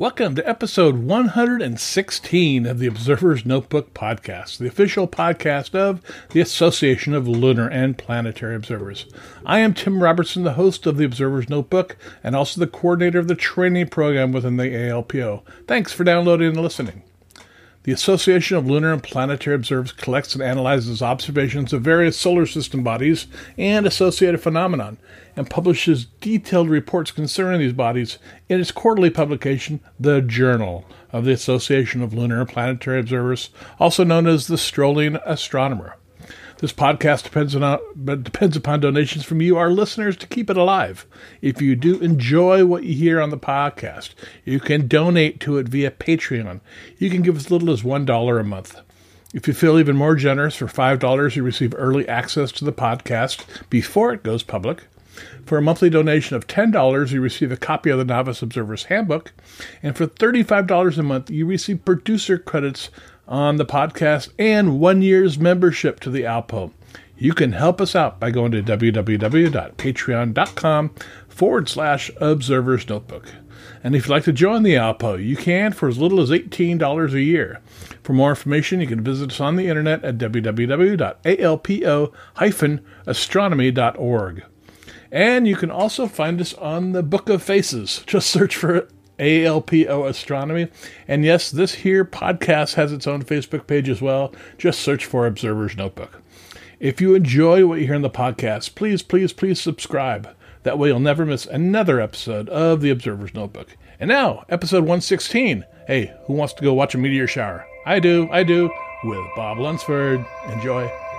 Welcome to episode 116 of the Observer's Notebook podcast, the official podcast of the Association of Lunar and Planetary Observers. I am Tim Robertson, the host of the Observer's Notebook and also the coordinator of the training program within the ALPO. Thanks for downloading and listening. The Association of Lunar and Planetary Observers collects and analyzes observations of various solar system bodies and associated phenomena and publishes detailed reports concerning these bodies in its quarterly publication, The Journal of the Association of Lunar and Planetary Observers, also known as the Strolling Astronomer. This podcast depends on uh, depends upon donations from you, our listeners, to keep it alive. If you do enjoy what you hear on the podcast, you can donate to it via Patreon. You can give as little as one dollar a month. If you feel even more generous, for $5, you receive early access to the podcast before it goes public. For a monthly donation of $10, you receive a copy of the Novice Observer's Handbook. And for $35 a month, you receive producer credits on the podcast and one year's membership to the Alpo. You can help us out by going to www.patreon.com forward slash observers notebook. And if you'd like to join the Alpo, you can for as little as $18 a year. For more information, you can visit us on the internet at www.alpo-astronomy.org. And you can also find us on the Book of Faces. Just search for ALPO Astronomy. And yes, this here podcast has its own Facebook page as well. Just search for Observer's Notebook. If you enjoy what you hear in the podcast, please, please, please subscribe. That way you'll never miss another episode of the Observer's Notebook. And now, episode 116. Hey, who wants to go watch a meteor shower? I do, I do, with Bob Lunsford. Enjoy.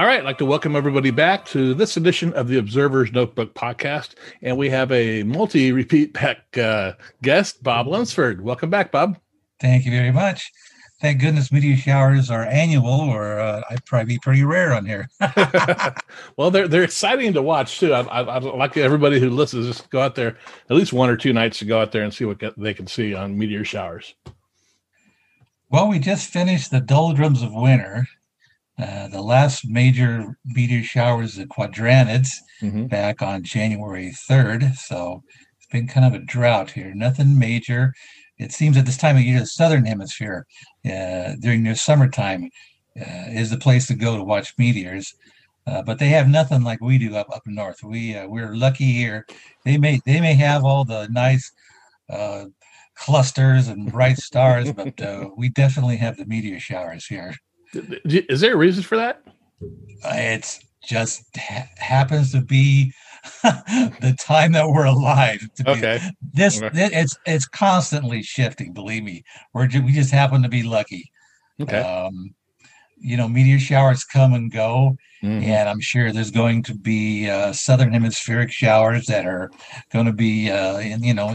All right, I'd like to welcome everybody back to this edition of the Observer's Notebook podcast. And we have a multi repeat back uh, guest, Bob Lunsford. Welcome back, Bob. Thank you very much. Thank goodness meteor showers are annual, or uh, I'd probably be pretty rare on here. well, they're they're exciting to watch too. I, I, I'd like everybody who listens just go out there at least one or two nights to go out there and see what they can see on meteor showers. Well, we just finished the doldrums of winter, uh, the last major meteor showers, the Quadrantids, mm-hmm. back on January 3rd. So it's been kind of a drought here. Nothing major. It seems at this time of year, the southern hemisphere, uh, during the summertime, uh, is the place to go to watch meteors. Uh, but they have nothing like we do up up north. We uh, we're lucky here. They may they may have all the nice clusters and bright stars, but we definitely have the meteor showers here. Is there a reason for that? It's just ha- happens to be the time that we're alive. okay. This, okay. it's it's constantly shifting. Believe me, we're we just happen to be lucky. Okay. Um, you know, meteor showers come and go, mm-hmm. and I'm sure there's going to be uh, southern hemispheric showers that are going to be, uh, in, you know,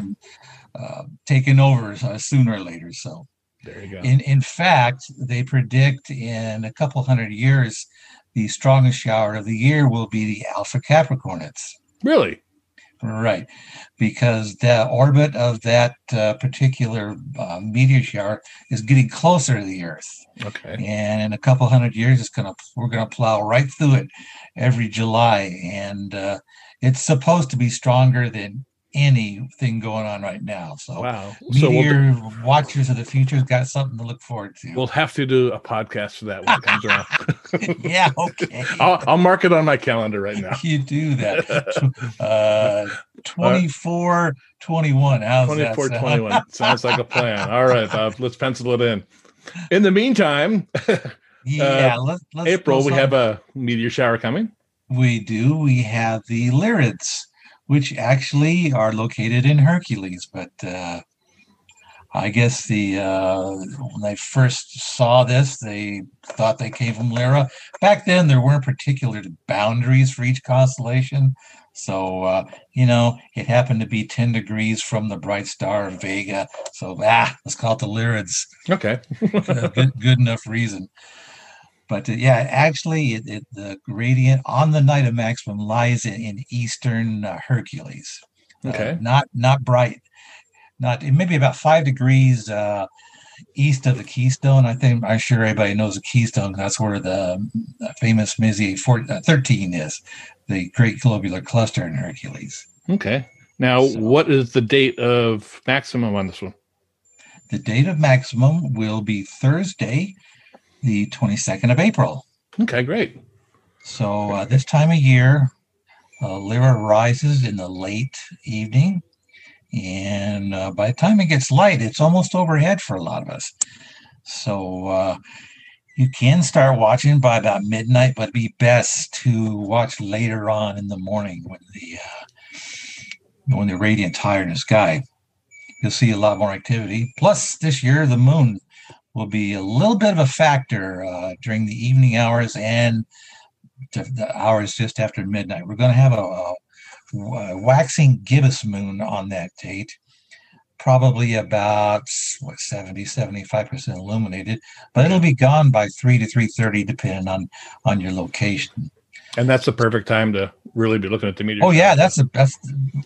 uh, taken over uh, sooner or later. So there you go. In in fact, they predict in a couple hundred years, the strongest shower of the year will be the Alpha Capricornids. Really? Right, because the orbit of that uh, particular uh, meteor shower is getting closer to the Earth. Okay. And in a couple hundred years, it's gonna we're gonna plow right through it every July, and uh, it's supposed to be stronger than anything going on right now. So wow, so meteor we'll, watchers of the future's got something to look forward to. We'll have to do a podcast for that when it comes around. yeah, okay. I'll, I'll, mark it on my calendar right now. You do that. Uh, 24, 21. How's 24, that 21. Sounds like a plan. All right, Bob, let's pencil it in. In the meantime, yeah, uh, let's, let's April, we have a meteor shower coming. We do. We have the Lyrids which actually are located in Hercules. But uh, I guess the uh, when they first saw this, they thought they came from Lyra. Back then, there weren't particular boundaries for each constellation, so uh, you know it happened to be ten degrees from the bright star of Vega. So ah, let's call it the Lyrids. Okay, good, good enough reason. But uh, yeah, actually, it, it, the radiant on the night of maximum lies in, in eastern uh, Hercules. Uh, okay, not not bright not maybe about five degrees uh, east of the Keystone. I think I'm sure everybody knows the Keystone. That's where the, the famous 4, uh, 13 is, the Great Globular Cluster in Hercules. Okay. Now, so, what is the date of maximum on this one? The date of maximum will be Thursday, the 22nd of April. Okay, great. So uh, this time of year, uh, Lyra rises in the late evening and uh, by the time it gets light, it's almost overhead for a lot of us. So uh, you can start watching by about midnight, but it'd be best to watch later on in the morning when the uh, when the radiant's higher in the sky. You'll see a lot more activity. Plus, this year the moon will be a little bit of a factor uh, during the evening hours and the hours just after midnight. We're going to have a, a waxing gibbous moon on that date probably about what 70 75% illuminated but it'll be gone by 3 to 3.30 depending on on your location. And that's the perfect time to really be looking at the meteor oh yeah that's a that's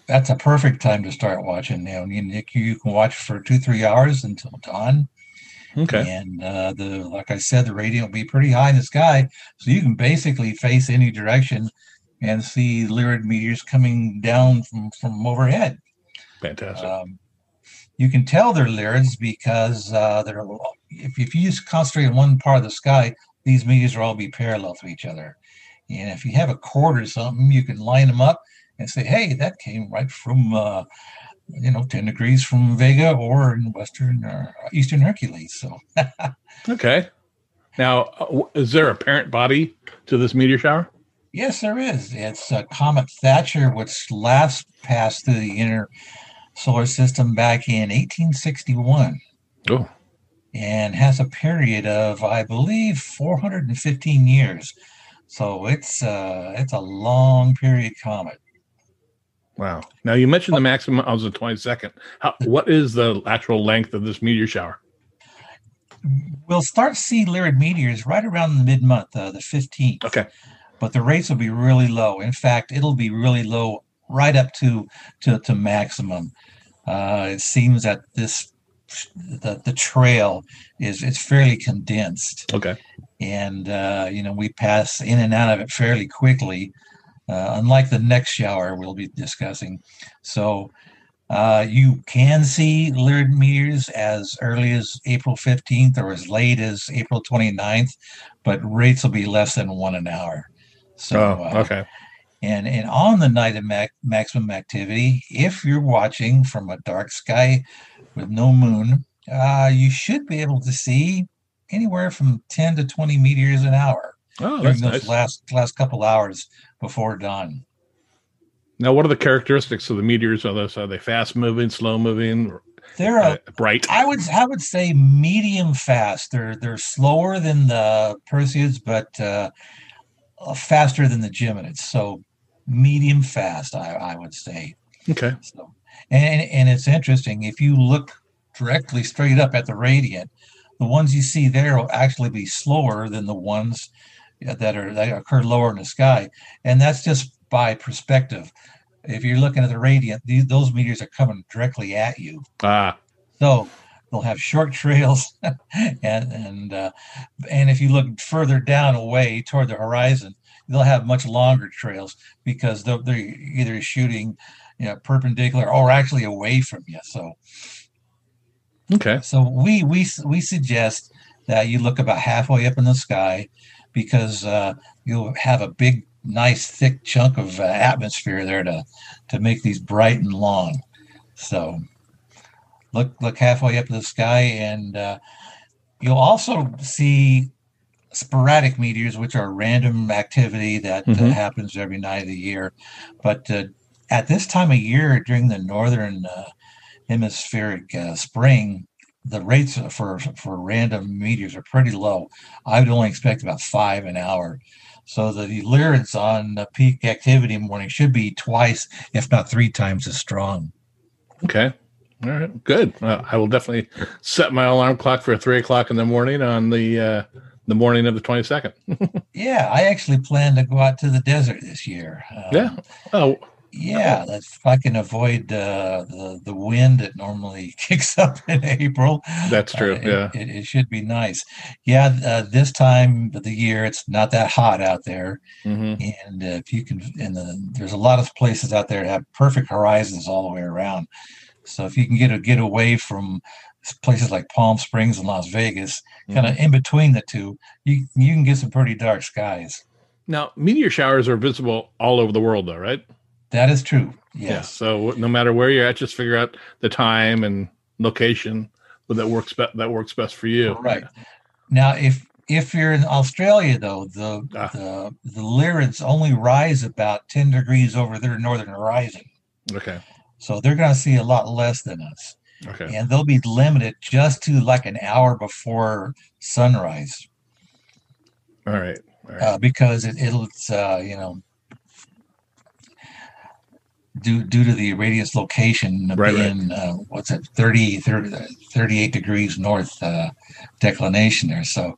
that's a perfect time to start watching now. You, you can watch for two three hours until dawn okay and uh, the like i said the radiant will be pretty high in the sky so you can basically face any direction and see Lyrid meteors coming down from, from overhead. Fantastic. Um, you can tell they're Lyrids because uh, they're if, if you just concentrate on one part of the sky, these meteors will all be parallel to each other. And if you have a cord or something, you can line them up and say, "Hey, that came right from uh, you know 10 degrees from Vega or in western or eastern Hercules." So okay. Now, uh, is there a parent body to this meteor shower? Yes, there is. It's uh, Comet Thatcher, which last passed through the inner solar system back in 1861. Oh. And has a period of, I believe, 415 years. So it's uh, it's a long period comet. Wow. Now you mentioned the maximum of the 22nd. How, what is the actual length of this meteor shower? We'll start seeing Lyrid meteors right around the mid month, uh, the 15th. Okay but the rates will be really low. In fact, it'll be really low right up to to, to maximum. Uh, it seems that this the the trail is it's fairly condensed. Okay. And uh, you know we pass in and out of it fairly quickly, uh, unlike the next shower we'll be discussing. So. Uh, you can see Lyrid meteors as early as April 15th or as late as April 29th, but rates will be less than one an hour. So, oh, uh, okay. Uh, and and on the night of mac- maximum activity, if you're watching from a dark sky with no moon, uh, you should be able to see anywhere from 10 to 20 meteors an hour oh, during those nice. last last couple hours before dawn. Now, what are the characteristics of the meteors? Are those are they fast moving, slow moving? They're uh, bright. I would I would say medium fast. They're they're slower than the Perseids, but uh, uh, faster than the Geminids. So medium fast, I, I would say. Okay. So, and, and it's interesting if you look directly straight up at the radiant, the ones you see there will actually be slower than the ones that are that occur lower in the sky, and that's just by perspective. If you're looking at the radiant, these, those meteors are coming directly at you. Ah. So they'll have short trails and and uh, and if you look further down away toward the horizon they'll have much longer trails because they're, they're either shooting you know perpendicular or actually away from you so okay so we we we suggest that you look about halfway up in the sky because uh, you'll have a big nice thick chunk of uh, atmosphere there to to make these bright and long so look look halfway up to the sky, and uh, you'll also see sporadic meteors, which are random activity that uh, mm-hmm. happens every night of the year. But uh, at this time of year, during the northern uh, hemispheric uh, spring, the rates for for random meteors are pretty low. I would only expect about five an hour. So the Lyrids on the peak activity morning should be twice, if not three times as strong. Okay. All right. Good. Uh, I will definitely set my alarm clock for three o'clock in the morning on the uh, the morning of the twenty second. yeah, I actually plan to go out to the desert this year. Um, yeah. Oh, yeah, that's if I can avoid uh, the the wind that normally kicks up in April. That's true. Uh, yeah, it, it, should be nice. Yeah, uh, this time of the year it's not that hot out there, mm-hmm. and if you can, and the, there's a lot of places out there that have perfect horizons all the way around. So if you can get a get away from places like Palm Springs and Las Vegas, mm-hmm. kind of in between the two, you you can get some pretty dark skies. Now, meteor showers are visible all over the world, though, right? That is true. Yes. Yeah, so no matter where you're at, just figure out the time and location that works be- that works best for you. Right. Now, if if you're in Australia, though, the ah. the the Lyrids only rise about ten degrees over their northern horizon. Okay. So they're going to see a lot less than us. Okay. And they'll be limited just to like an hour before sunrise. All right. All right. Uh, because it, it'll, it's, uh, you know, due due to the radius location right, being right. Uh, what's it 30, 30 38 degrees north uh, declination there. So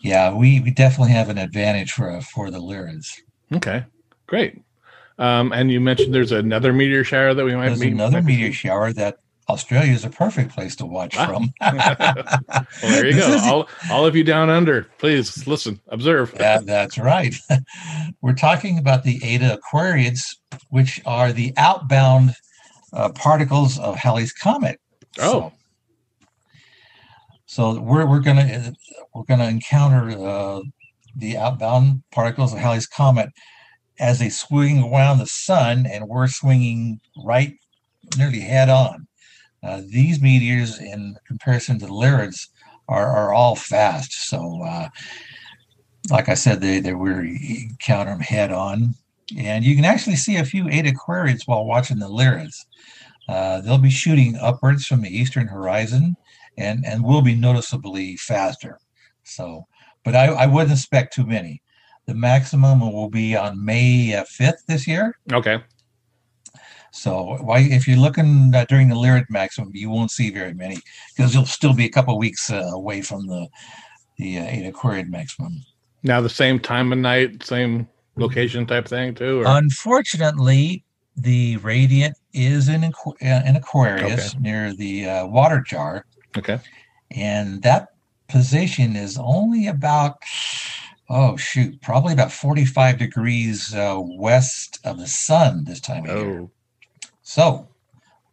yeah we, we definitely have an advantage for for the lyrids. Okay great. Um, and you mentioned there's another meteor shower that we might there's meet, another meteor shower that Australia is a perfect place to watch ah. from. well, there you go. All, all of you down under, please listen, observe. Yeah, that's right. We're talking about the Eta Aquariids, which are the outbound uh, particles of Halley's comet. Oh. So, so we're we're gonna we're gonna encounter uh, the outbound particles of Halley's comet as they swing around the sun, and we're swinging right nearly head on. Uh, these meteors, in comparison to the Lyrids, are, are all fast. So, uh, like I said, they, they we encounter them head on. And you can actually see a few Eta Aquariids while watching the Lyrids. Uh, they'll be shooting upwards from the eastern horizon and, and will be noticeably faster. So, but I, I wouldn't expect too many. The maximum will be on May 5th this year. Okay. So why, if you're looking uh, during the Lyrid maximum, you won't see very many because you'll still be a couple weeks uh, away from the the uh, Aquariid maximum. Now the same time of night, same location type thing too. Or? Unfortunately, the radiant is in in Aquarius okay. near the uh, water jar. Okay, and that position is only about oh shoot, probably about 45 degrees uh, west of the sun this time of oh. year. So,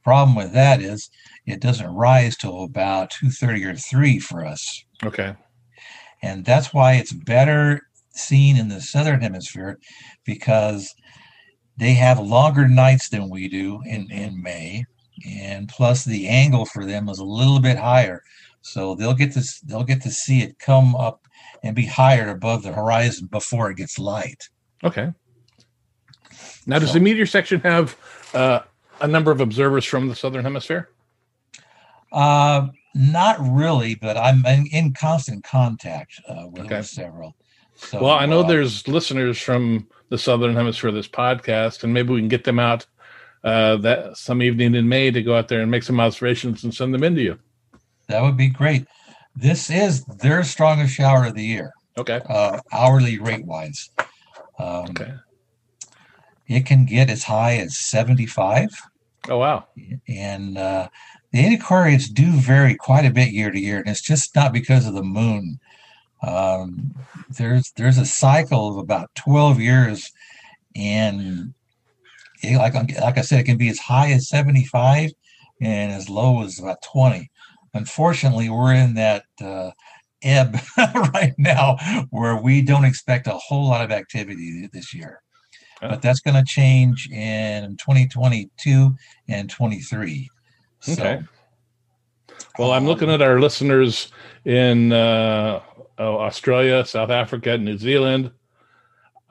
problem with that is it doesn't rise till about 2.30 or 3 for us. Okay. And that's why it's better seen in the southern hemisphere because they have longer nights than we do in, in May. And plus the angle for them is a little bit higher. So they'll get to they'll get to see it come up and be higher above the horizon before it gets light. Okay. Now, does so, the meteor section have uh, a number of observers from the southern hemisphere? Uh, not really, but I'm in, in constant contact uh, with okay. several. So, well, I know uh, there's listeners from the southern hemisphere of this podcast, and maybe we can get them out uh, that some evening in May to go out there and make some observations and send them into you. That would be great. This is their strongest shower of the year. Okay. Uh, hourly rate wise. Um, okay. It can get as high as 75. Oh, wow. And uh, the Eta do vary quite a bit year to year, and it's just not because of the moon. Um, there's there's a cycle of about 12 years, and it, like like I said, it can be as high as 75 and as low as about 20. Unfortunately, we're in that uh, ebb right now where we don't expect a whole lot of activity this year but that's going to change in 2022 and 23. So, okay. Well, I'm looking um, at our listeners in uh, oh, Australia, South Africa, New Zealand.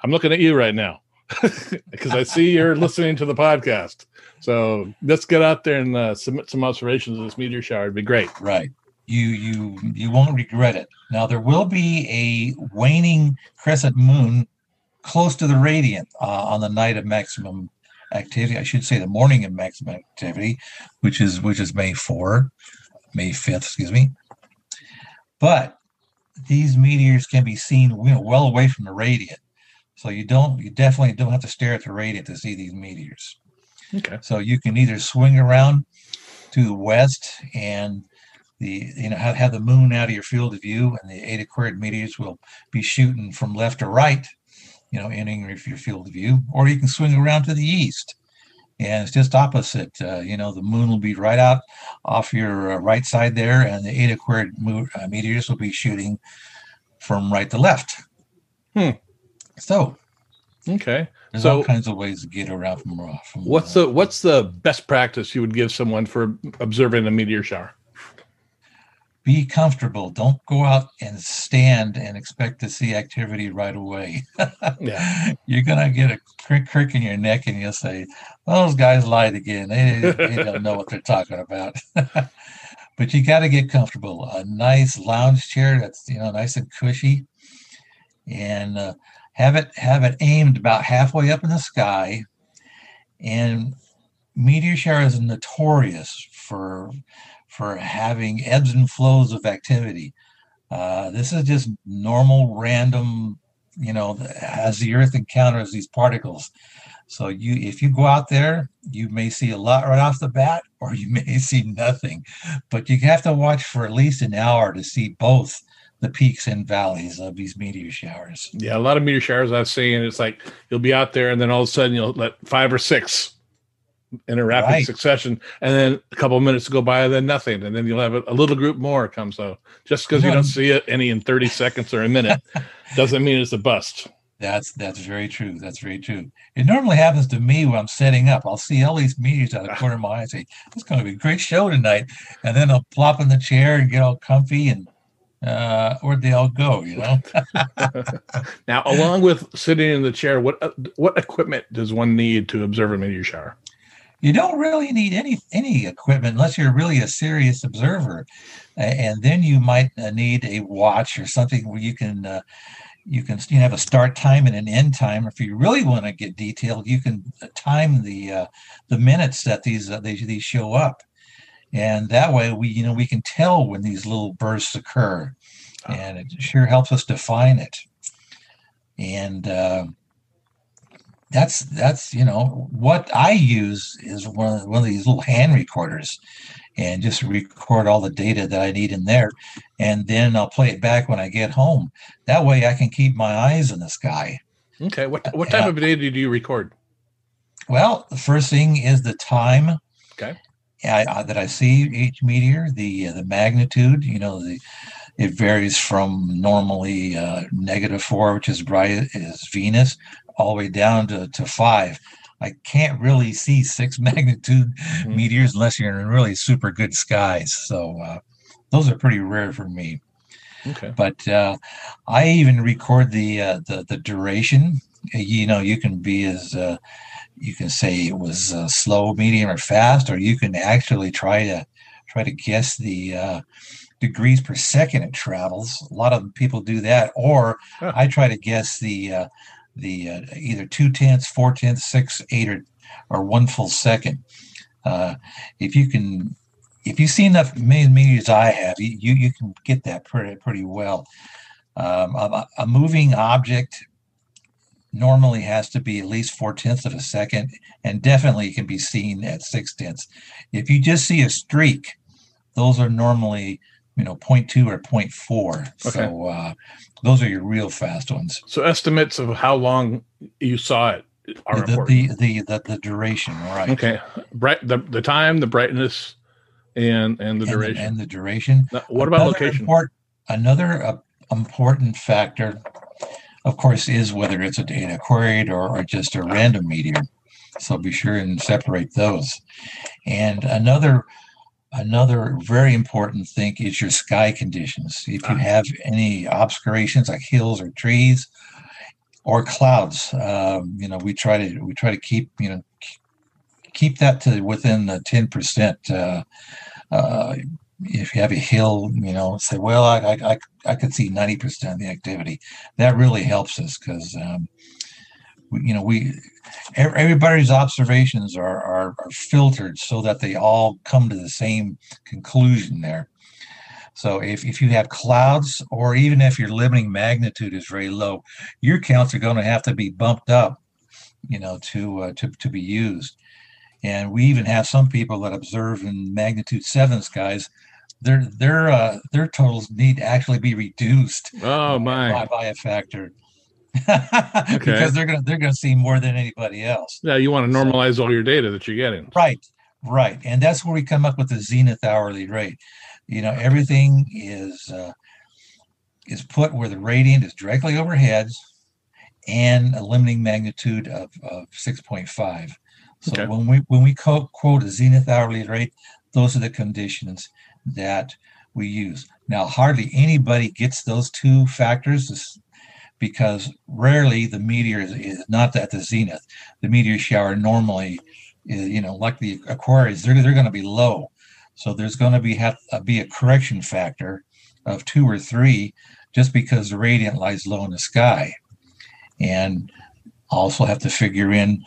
I'm looking at you right now because I see you're listening to the podcast. So let's get out there and uh, submit some observations of this meteor shower. It'd be great. Right. You you you won't regret it. Now there will be a waning crescent moon close to the radiant uh, on the night of maximum activity. I should say the morning of maximum activity, which is which is May 4, May 5th, excuse me. But these meteors can be seen you know, well away from the radiant. So you don't you definitely don't have to stare at the radiant to see these meteors. Okay. So you can either swing around to the west and the you know have, have the moon out of your field of view and the Eta Aquariid meteors will be shooting from left to right you know, entering your field of view, or you can swing around to the east. And it's just opposite. Uh, you know, the moon will be right out off your uh, right side there, and the Aquariid mo- uh, meteors will be shooting from right to left. Hmm. So, okay. There's so, all kinds of ways to get around from. Uh, from what's the what's the best practice you would give someone for observing a meteor shower? Be comfortable. Don't go out and stand and expect to see activity right away. yeah. You're going to get a crick, crick in your neck and you'll say, well, those guys lied again. They, they don't know what they're talking about. but you got to get comfortable. A nice lounge chair that's, you know, nice and cushy and uh, have it have it aimed about halfway up in the sky. And meteor showers are notorious for for having ebbs and flows of activity. Uh, this is just normal, random, you know, as the Earth encounters these particles. So you, if you go out there, you may see a lot right off the bat, or you may see nothing. But you have to watch for at least an hour to see both the peaks and valleys of these meteor showers. Yeah, a lot of meteor showers I've seen. It's like you'll be out there, and then all of a sudden you'll let five or six in a rapid right. succession, and then a couple of minutes go by, and then nothing, and then you'll have a, a little group more come. So just because you don't see it any in thirty seconds or a minute doesn't mean it's a bust. That's that's very true. That's very true. It normally happens to me when I'm setting up. I'll see all these meteors out of the corner of my eye and say, "It's going to be a great show tonight," and then I'll plop in the chair and get all comfy and uh, where'd they all go? You know. now, along with sitting in the chair, what uh, what equipment does one need to observe a meteor shower? You don't really need any any equipment unless you're really a serious observer, and then you might uh, need a watch or something where you can. Uh, you can you have a start time and an end time. If you really want to get detailed, you can uh, time the uh, the minutes that these uh, these these show up, and that way we you know we can tell when these little bursts occur, ah. and it sure helps us define it. And uh, that's that's you know what I use is one of, one of these little hand recorders, and just record all the data that I need in there, and then I'll play it back when I get home. That way, I can keep my eyes in the sky. Okay, what what type uh, of data do you record? Well, the first thing is the time. Okay. I, that I see each meteor, the uh, the magnitude. You know, the it varies from normally uh, negative four, which is bright as Venus, all the way down to, to five. I can't really see six magnitude mm-hmm. meteors unless you're in really super good skies. So uh, those are pretty rare for me. Okay. But uh, I even record the, uh, the the duration. You know, you can be as uh, you can say it was uh, slow, medium, or fast, or you can actually try to try to guess the uh, degrees per second it travels. A lot of people do that, or huh. I try to guess the the uh, either two tenths, four tenths, six, eight, or or one full second. Uh, if you can, if you see enough meteors I have, you you can get that pretty pretty well. Um, a, a, moving object normally has to be at least four tenths of a second, and definitely can be seen at six tenths. If you just see a streak, those are normally you know 0.2 or 0.4 okay. so uh, those are your real fast ones. So estimates of how long you saw it are the, the, the, the, the duration right. Okay. Bright the, the time the brightness and and the duration and the, and the duration. Now, what about another location? import, another uh, important factor of course is whether it's a Eta Aquariid or, or just a random meteor. So be sure and separate those. And another Another very important thing is your sky conditions. If you ah. have any obscurations like hills or trees or clouds, um, you know we try to we try to keep you know keep that to within the ten percent. Uh, uh, if you have a hill, you know, say, well, I I I, I could see ninety percent of the activity. That really helps us because. Um, you know we everybody's observations are, are, are filtered so that they all come to the same conclusion there. So if, if you have clouds or even if your limiting magnitude is very low your counts are going to have to be bumped up you know to uh, to, to be used. And we even have some people that observe in magnitude seven skies their their uh, their totals need to actually be reduced oh my. by, by a factor okay. because they're gonna they're gonna see more than anybody else. Yeah, you want to normalize so, all your data that you're getting. Right, right, and that's where we come up with the zenith hourly rate. You know, everything is uh, is put where the radiant is directly overhead, and a limiting magnitude of, of six point five. So okay. when we when we quote, quote a zenith hourly rate, those are the conditions that we use. Now, hardly anybody gets those two factors, because rarely the meteor is, is not at the zenith. The meteor shower normally is, you know, like the Aquariids, they're, they're going to be low. So there's going to be have uh, be a correction factor of two or three just because the radiant lies low in the sky. And also have to figure in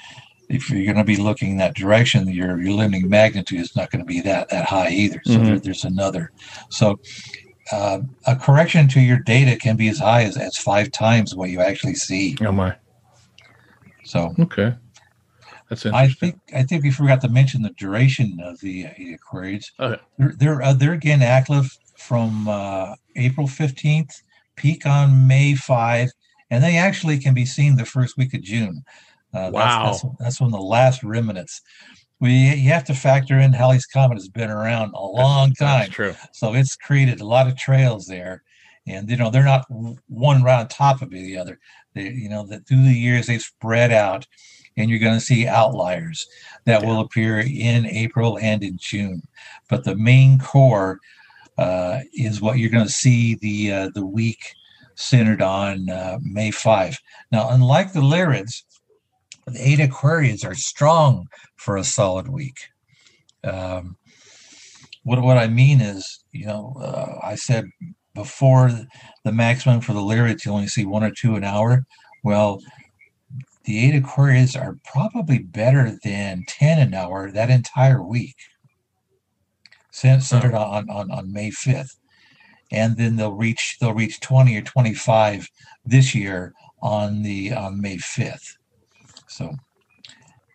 if you're going to be looking that direction, your your limiting magnitude is not going to be that that high either. So mm-hmm. there, there's another. So uh, a correction to your data can be as high as, as five times what you actually see. Oh my! So okay, that's interesting. I think I think we forgot to mention the duration of the uh, Aquariids. Okay. They're they're, uh, they're again active from uh, April fifteenth, peak on May five, and they actually can be seen the first week of June. Uh, wow, that's, that's, that's when the last remnants we you have to factor in Halley's Comet has been around a long time. That's true. So it's created a lot of trails there, and you know they're not one right on top of the other. They, you know that through the years they've spread out, and you're going to see outliers that yeah. will appear in April and in June. But the main core uh, is what you're going to see the uh, the week centered on uh, May 5. Now, unlike the Lyrids, the Eta Aquariids are strong for a solid week. Um, what what I mean is, you know, uh, I said before the maximum for the lyrids you only see one or two an hour. Well, the Eta Aquariids are probably better than ten an hour that entire week, centered on, on on May fifth, and then they'll reach they'll reach twenty or twenty five this year on the on May fifth. So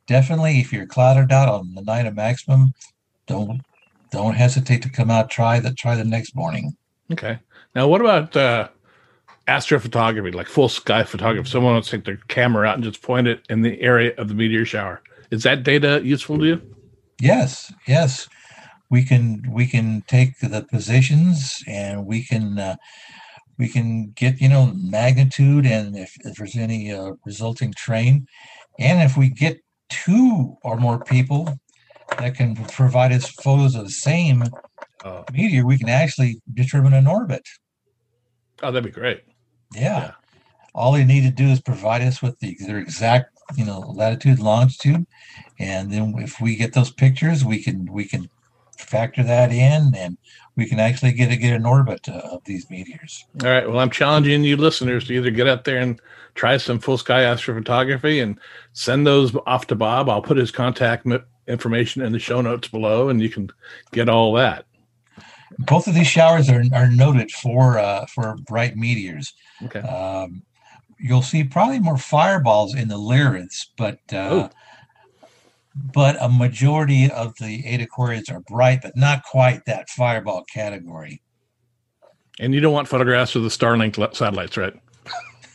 definitely, if you're clouded out on the night of maximum, don't don't hesitate to come out. Try the try the next morning. Okay. Now, what about uh, astrophotography, like full sky photography? Someone wants to take their camera out and just point it in the area of the meteor shower. Is that data useful to you? Yes. Yes. We can we can take the positions and we can uh, we can get you know magnitude and if, if there's any uh, resulting train and if we get two or more people that can provide us photos of the same uh, meteor, we can actually determine an orbit. Oh, that'd be great. Yeah. yeah. All they need to do is provide us with the, their exact, you know, latitude, longitude, and then if we get those pictures, we can we can factor that in, and we can actually get a, get an orbit uh, of these meteors. All right. Well, I'm challenging you listeners to either get out there and try some full sky astrophotography and send those off to Bob. I'll put his contact information in the show notes below, and you can get all that. Both of these showers are, are noted for uh, for bright meteors. Okay. Um, you'll see probably more fireballs in the Lyrids, but uh, but a majority of the Eta Aquariids are bright, but not quite that fireball category. And you don't want photographs of the Starlink satellites, right?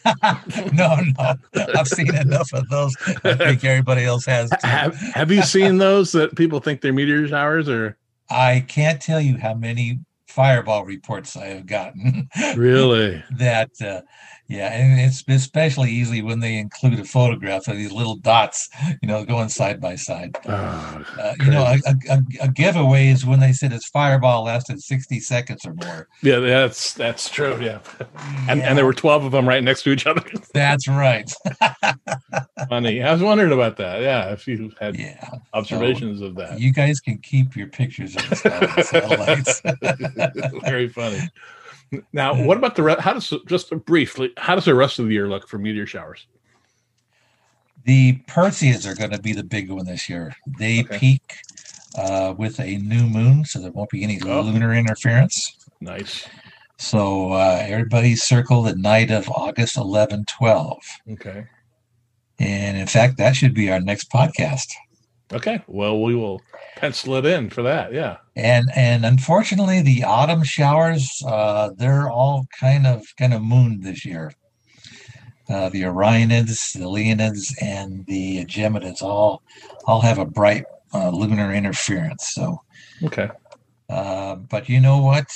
no, no. I've seen enough of those. I think everybody else has. Have, have you seen those that people think they're meteor showers or? I can't tell you how many fireball reports I have gotten. Really? that, uh, Yeah, and it's especially easy when they include a photograph of these little dots, you know, going side by side. Oh, Uh, you know, a, a, a giveaway is when they said its fireball lasted 60 seconds or more. yeah, that's that's true. Yeah, and, Yeah, and there were twelve of them right next to each other. that's right. Funny. I was wondering about that. Yeah, if you had Yeah. observations of that. You guys can keep your pictures of the satellites. Very funny. Now, what about the re- how does just briefly how does the rest of the year look for meteor showers? The Perseids are going to be the big one this year. They Okay. peak uh, with a new moon, so there won't be any Oh. lunar interference. Nice. So uh, everybody circle the night of August 11, 12. Okay. And in fact, that should be our next podcast. Okay. Well, we will pencil it in for that. Yeah. And and unfortunately, the autumn showers uh, they're all kind of kind of mooned this year. Uh, the Orionids, the Leonids, and the Geminids all all have a bright uh, lunar interference. So, Okay. uh, but you know what?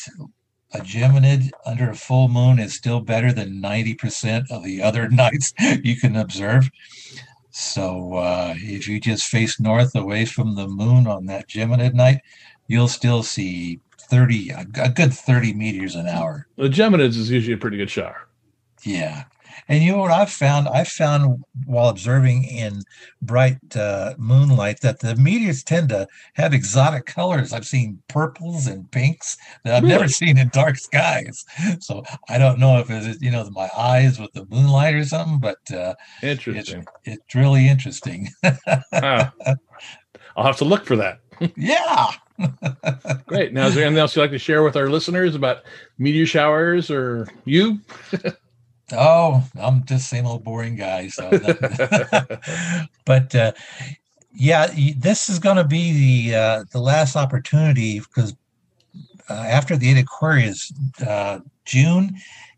A Geminid under a full moon is still better than ninety percent of the other nights you can observe. So, uh, if you just face north away from the moon on that Geminid night, you'll still see 30 a, a good 30 meters an hour The Geminids is usually a pretty good shower. yeah and you know what i've found i found while observing in bright uh, moonlight that the meteors tend to have exotic colors i've seen purples and pinks that i've never seen in dark skies so i don't know if it's you know my eyes with the moonlight or something but uh, Interesting. it's really interesting Wow. I'll have to look for that. yeah Great. Now, is there anything else you'd like to share with our listeners about meteor showers or you? oh i'm just same old boring guy so but uh, yeah, this is going to be the uh, the last opportunity because uh, after the Eta Aquariids, uh, June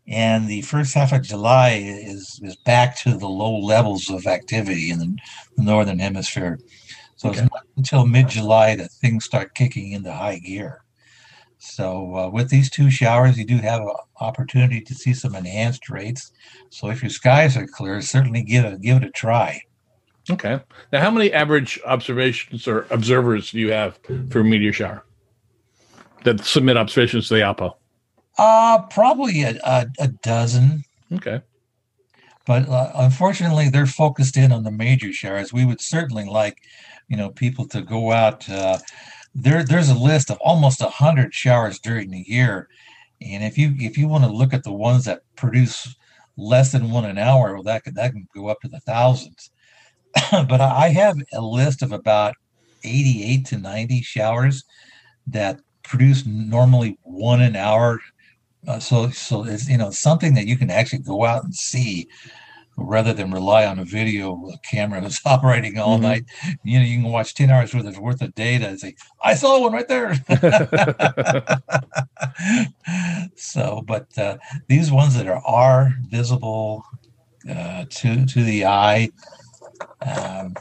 and the first half of July is is back to the low levels of activity in the, northern hemisphere. So Okay. it's not until mid July that things start kicking into high gear. So uh, with these two showers, you do have an opportunity to see some enhanced rates. So if your skies are clear, certainly give it give it a try. Okay. Now, how many average observations or observers do you have for a meteor shower that submit observations to the ALPO? Uh, probably a, a, a dozen, Okay. but uh, unfortunately, they're focused in on the major showers. We would certainly like, you know, people to go out. There, there's a list of almost a hundred showers during the year, and if you if you want to look at the ones that produce less than one an hour, well, that could that can go up to the thousands. but I I have a list of about 88 to 90 showers that produce normally one an hour. Uh, so, so it's you know something that you can actually go out and see, rather than rely on a video camera that's operating all Mhm. night. You know, you can watch ten hours worth of worth of data and say, "I saw one right there." so, but uh, these ones that are are visible uh, to to the eye, um,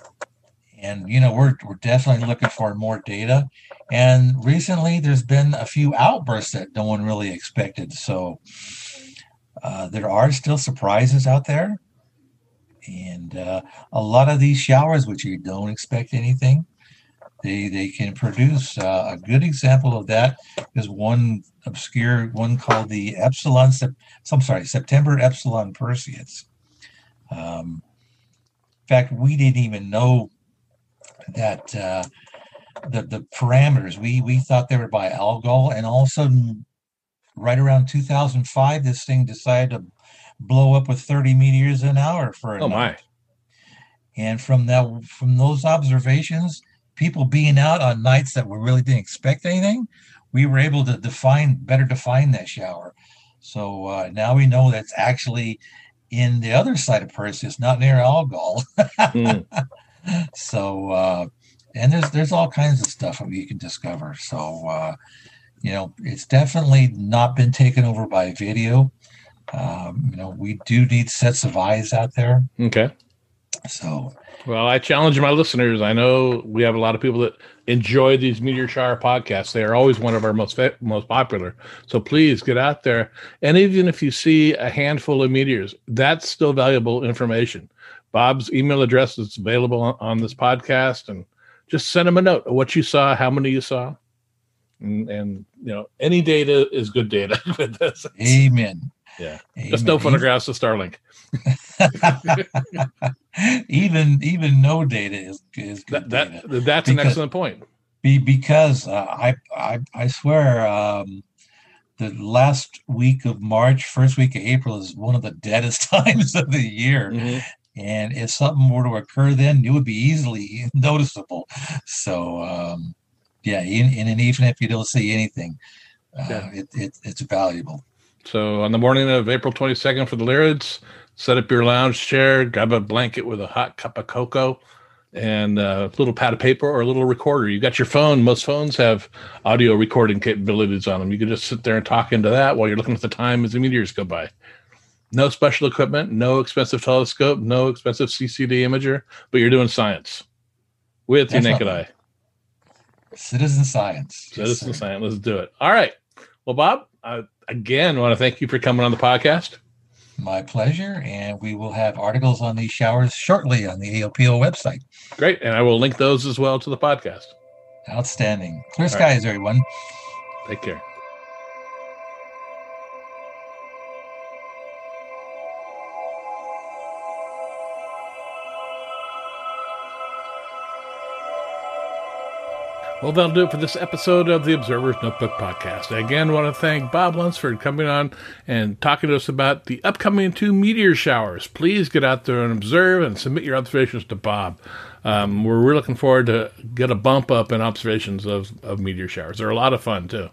and you know, we're we're definitely looking for more data. And recently, there's been a few outbursts that no one really expected. So uh, there are still surprises out there. And uh, a lot of these showers, which you don't expect anything, they they can produce. Uh, a good example of that is one obscure one called the Epsilon. I'm sorry, September Epsilon Perseids. Um, in fact, we didn't even know that uh, the the parameters. We we thought they were by Algol, and all of a sudden, right around 2005, this thing decided to blow up with 30 meteors an hour for a Oh, night. my. And from that, from those observations, people being out on nights that we really didn't expect anything, we were able to define better define that shower. So uh, now we know that's actually in the other side of Perseus, not near Algol. Mm. so uh, and there's there's all kinds of stuff that you can discover. So uh, you know, it's definitely not been taken over by video. Um, you know, we do need sets of eyes out there. Okay. So, well, I challenge my listeners. I know we have a lot of people that enjoy these meteor shower podcasts. They are always one of our most most popular. So please get out there, and even if you see a handful of meteors, that's still valuable information. Bob's email address is available on, on this podcast, and just send him a note of what you saw, how many you saw, and, and you know any data is good data with this. Amen. Yeah, Amen. just no photographs of Starlink. even even no data is is good. That, that that's because, an excellent point. Be, because uh, I, I I swear um, the last week of March, first week of April is one of the deadest times of the year. Mm-hmm. And if something were to occur then, it would be easily noticeable. So, um, yeah, and, and even if you don't see anything, uh, yeah. it, it, it's valuable. So on the morning of April 22nd for the Lyrids, set up your lounge chair, grab a blanket with a hot cup of cocoa and a little pad of paper or a little recorder. You got your phone. Most phones have audio recording capabilities on them. You can just sit there and talk into that while you're looking at the time as the meteors go by. No special equipment, no expensive telescope, no expensive CCD imager, but you're doing science with your naked eye. Citizen science. Citizen yes, science. Let's do it. All right. Well, Bob, I again want to thank you for coming on the podcast. My pleasure. And we will have articles on these showers shortly on the ALPO website. Great. And I will link those as well to the podcast. Outstanding. Clear All skies, right. everyone. Take care. Well, that'll do it for this episode of the Observer's Notebook Podcast. I again want to thank Bob Lunsford coming on and talking to us about the upcoming two meteor showers. Please get out there and observe and submit your observations to Bob. Um, we're really looking forward to get a bump up in observations of, of meteor showers. They're a lot of fun, too.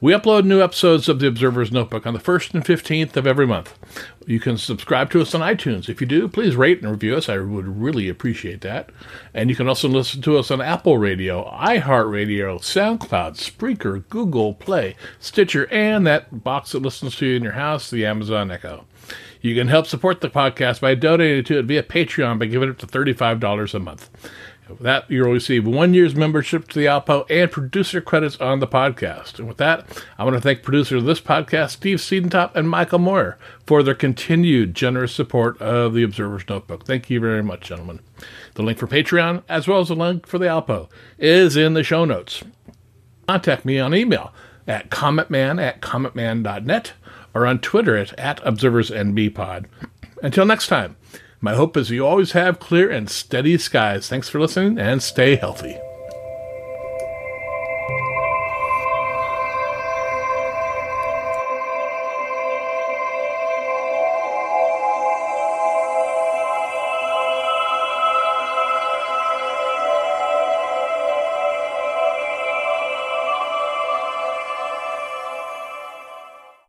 We upload new episodes of the Observer's Notebook on the 1st and 15th of every month. You can subscribe to us on iTunes. If you do, please rate and review us. I would really appreciate that. And you can also listen to us on Apple Radio, iHeartRadio, SoundCloud, Spreaker, Google Play, Stitcher, and that box that listens to you in your house, the Amazon Echo. You can help support the podcast by donating to it via Patreon by giving it to $35 a month. With that, you'll receive one year's membership to the Alpo and producer credits on the podcast. And with that, I want to thank producers of this podcast, Steve Siedentop and Michael Moyer, for their continued generous support of the Observer's Notebook. Thank you very much, gentlemen. The link for Patreon, as well as the link for the Alpo, is in the show notes. Contact me on email at cometman at cometman.net or on Twitter at, at observersnbpod. Until next time. My hope is you always have clear and steady skies. Thanks for listening and stay healthy.